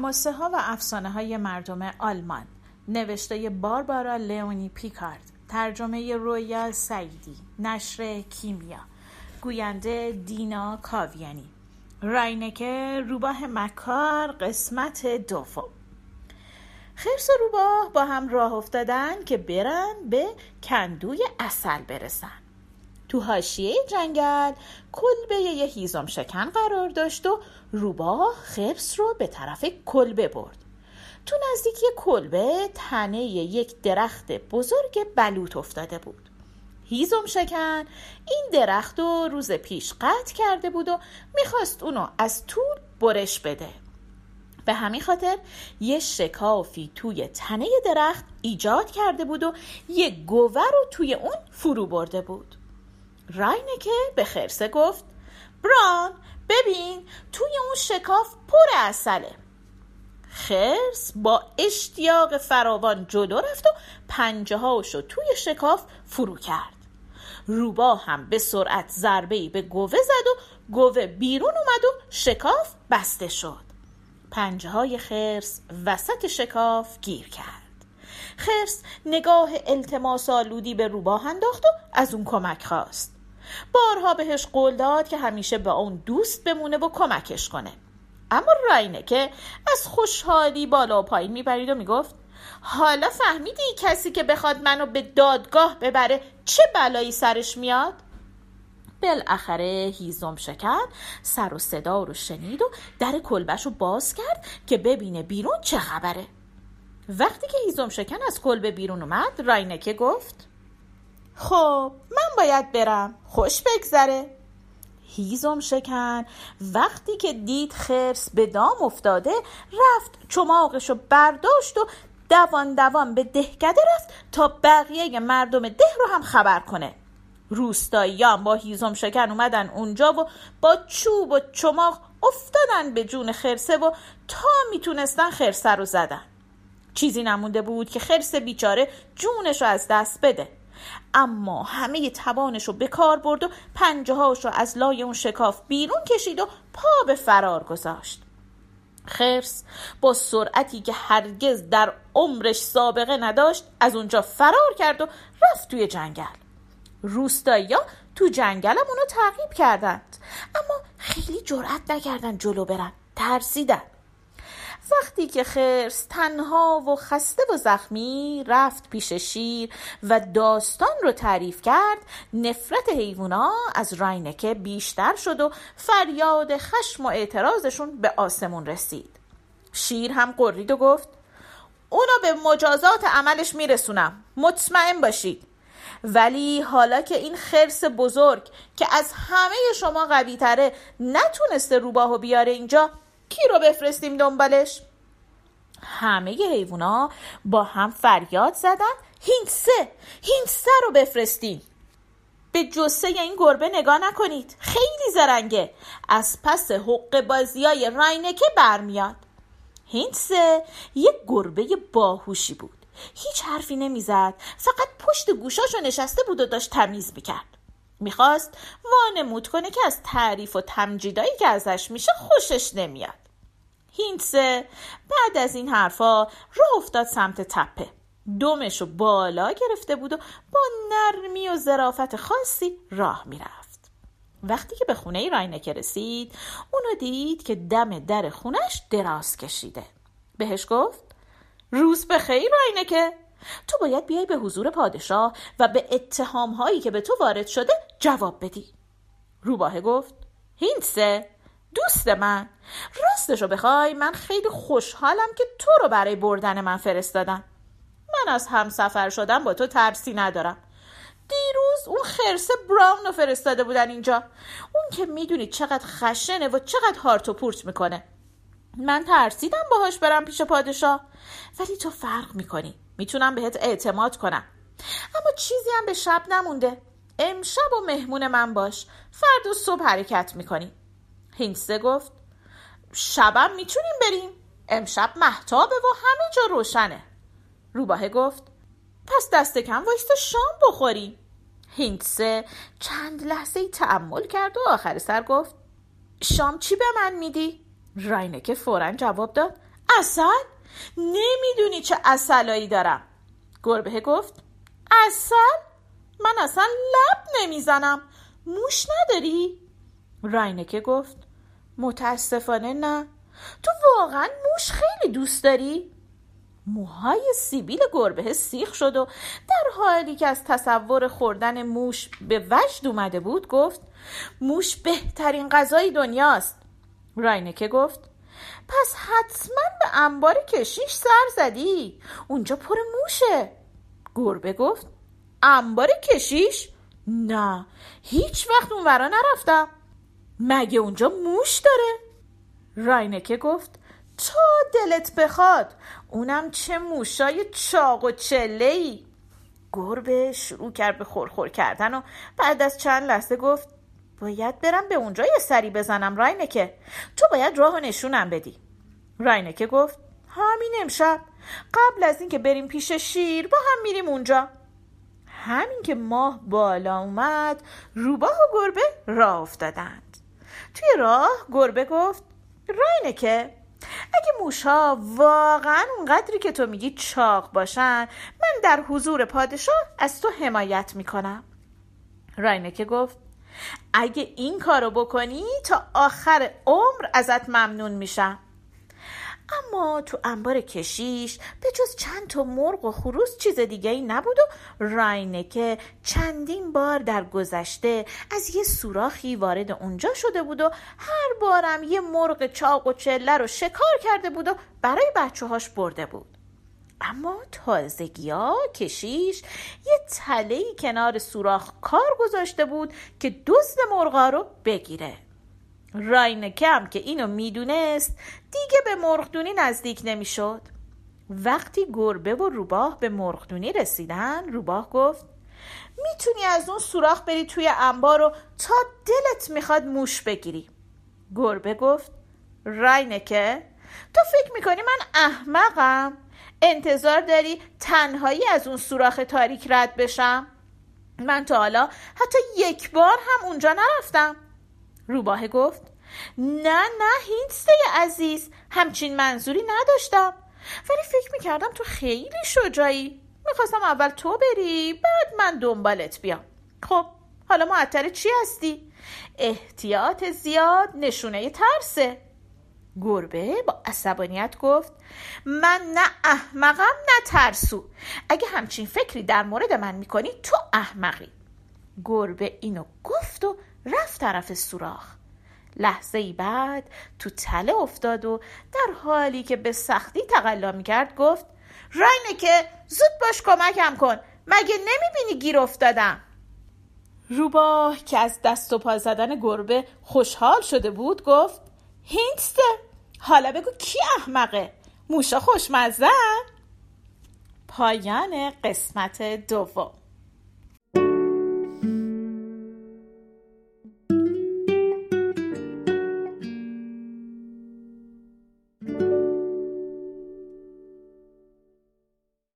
حماسه ها و افسانه های مردم آلمان. نوشته باربارا لئونی پیکارد. ترجمه رویا سعیدی. نشر کیمیا. گوینده دینا کاویانی. راینکه روباه مکار قسمت دوم. خرس و روباه با هم راه افتادن که برن به کندوی اصل برسن. تو حاشیه جنگل کلبه یه هیزم شکن قرار داشت و روباه خرس رو به طرف کلبه برد. تو نزدیکی کلبه تنه یک درخت بزرگ بلوط افتاده بود. هیزم شکن این درخت رو روز پیش قطع کرده بود و می‌خواست اونو از طول برش بده. به همین خاطر یه شکافی توی تنه درخت ایجاد کرده بود و یه گوه رو توی اون فرو برده بود. راینکه به خرسه گفت بران ببین توی اون شکاف پر اصله خرس با اشتیاق فراوان جلو رفت و پنجه هاشو توی شکاف فرو کرد. روبا هم به سرعت ضربه به گوه زد و گوه بیرون اومد و شکاف بسته شد. پنجه های خرس وسط شکاف گیر کرد. خرس نگاه التماس آلودی به روباه انداخت و از اون کمک خواست. بارها بهش قول داد که همیشه به اون دوست بمونه و کمکش کنه اما راینه که از خوشحالی بالا و پایین می‌برید و می‌گفت حالا فهمیدی کسی که بخواد منو به دادگاه ببره چه بلایی سرش میاد؟ بالاخره هیزم شکن سر و صدا رو شنید و در کلبش رو باز کرد که ببینه بیرون چه خبره وقتی که هیزم شکن از کلبه بیرون اومد راینکه گفت خب من باید برم. خوش بگذره. هیزم شکن. وقتی که دید خرس به دام افتاده رفت چماقش رو برداشت و دوان دوان به دهکده رفت تا بقیه مردم ده رو هم خبر کنه. روستاییان با هیزم شکن اومدن اونجا و با چوب و چماق افتادن به جون خرسه و تا می‌تونستن خرسه رو زدن. چیزی نمونده بود که خرس بیچاره جونش رو از دست بده. اما همه توانش رو به کار برد و پنجه هاش رو از لای اون شکاف بیرون کشید و پا به فرار گذاشت. خرس با سرعتی که هرگز در عمرش سابقه نداشت از اونجا فرار کرد و رفت توی جنگل. روستایی تو جنگلم اونو تعقیب کردند اما خیلی جرأت نکردن جلو برن ترسیدن. وقتی که خرس تنها و خسته و زخمی رفت پیش شیر و داستان رو تعریف کرد نفرت حیوونا از راینکه بیشتر شد و فریاد خشم و اعتراضشون به آسمون رسید. شیر هم قرید و گفت اونو به مجازات عملش میرسونم مطمئن باشید. ولی حالا که این خرس بزرگ که از همه شما قوی تره نتونسته روباهو بیاره اینجا کی رو بفرستیم دنبالش؟ همه حیوونا با هم فریاد زدن. هینسه هینسه رو بفرستین. به جسه این گربه نگاه نکنید. خیلی زرنگه. از پس حق بازی های راینکه برمیاد هینسه یک گربه باهوشی بود. هیچ حرفی نمی‌زد. فقط پشت گوشاشو نشسته بود و داشت تمیز می‌کرد. می‌خواست وانمود کنه که از تعریف و تمجیدایی که ازش میشه خوشش نمیاد. هینسه بعد از این حرفا راه افتاد سمت تپه. دومشو بالا گرفته بود و با نرمی و ظرافت خاصی راه می‌رفت. وقتی که به خونه راینکه رسید اونو دید که دم در خونش دراز کشیده. بهش گفت روز به خیر راینکه. تو باید بیای به حضور پادشاه و به اتهام هایی که به تو وارد شده جواب بدی. روباه گفت هینسه دوست من. راستشو بخوای من خیلی خوشحالم که تو رو برای بردن من فرستادن. من از همسفر شدن با تو ترسی ندارم. دیروز اون خرس براون رو فرستاده بودن اینجا. اون که می‌دونی چقدر خشنه و چقدر هارت و پورت می‌کنه. من ترسیدم باهاش برم پیش پادشاه. ولی تو فرق می‌کنی. می‌تونم بهت اعتماد کنم. اما چیزی هم به شب نمونده. امشب و مهمون من باش. فردا صبح حرکت می‌کنی. هینسه گفت شبم می‌تونیم بریم. امشب محتابه و همه جا روشنه. روباهه گفت پس دست کم وایستا شام بخوریم. هینسه چند لحظه ای تعمل کرد و آخر سر گفت شام چی به من میدی؟ راینکه فورا جواب داد اصل نمی‌دونی چه اصلایی دارم. گربه گفت اصل من اصلا لب نمی‌زنم. موش نداری؟ راینکه گفت متاسفانه نه. تو واقعا موش خیلی دوست داری؟ موهای سیبیل گربه سیخ شد و در حالی که از تصور خوردن موش به وجد اومده بود گفت موش بهترین غذای دنیاست. راینکه گفت پس حتما به انبار کشیش سر زدی اونجا پر موشه گربه گفت انبار کشیش؟ نه هیچ وقت اونورا نرفتم مگه اونجا موش داره؟ راینکه گفت تا دلت بخواد اونم چه موشای چاق و چله ای گربه شروع کرد به خورخور کردن و بعد از چند لحظه گفت باید برم به اونجا یه سری بزنم راینکه. تو باید راه نشونم بدی. راینکه گفت همین امشب. قبل از اینکه بریم پیش شیر با هم میریم اونجا. همین که ماه بالا اومد روباه و گربه راه افتادند. توی راه گربه گفت راینکه اگه موشها واقعا اونقدری که تو میگی چاق باشن من در حضور پادشاه از تو حمایت می‌کنم. راینکه گفت اگه این کارو بکنی تا آخر عمر ازت ممنون میشم. اما تو انبار کشیش به جز چند تا مرغ و خروس چیز دیگه ای نبود و راینکه چندین بار در گذشته از یه سوراخی وارد اونجا شده بود و هر بارم یه مرغ چاق و چله رو شکار کرده بود و برای بچه هاش برده بود. اما تازگی ها کشیش یه تله کنار سوراخ کار گذاشته بود که دزد مرغا رو بگیره. راینکه هم که اینو می‌دونست دیگه به مرغدونی نزدیک نمی‌شد. وقتی گربه و روباه به مرغدونی رسیدن روباه گفت می‌تونی از اون سوراخ بری توی انبار و تا دلت می‌خواد موش بگیری. گربه گفت راینکه تو فکر می‌کنی من احمقم؟ انتظار داری تنهایی از اون سوراخ تاریک رد بشم؟ من تا حالا حتی یک بار هم اونجا نرفتم. روباه گفت نه نه هینسته عزیز همچین منظوری نداشتم. ولی فکر می‌کردم تو خیلی شجایی می‌خواستم اول تو بری بعد من دنبالت بیام. خب حالا معطل چی هستی؟ احتیاط زیاد نشونه ترسه. گربه با عصبانیت گفت من نه احمقم نه ترسو. اگه همچین فکری در مورد من می‌کنی تو احمقی. گربه اینو گفت و رفت طرف سوراخ. لحظه ای بعد تو تله افتاد و در حالی که به سختی تقلا می‌کرد گفت راینه که زود باش کمکم کن. مگه نمی‌بینی گیر افتادم؟ روباه که از دست و پا زدن گربه خوشحال شده بود گفت هینسته حالا بگو کی احمقه؟ موشا خوشمزه. پایان قسمت دوم.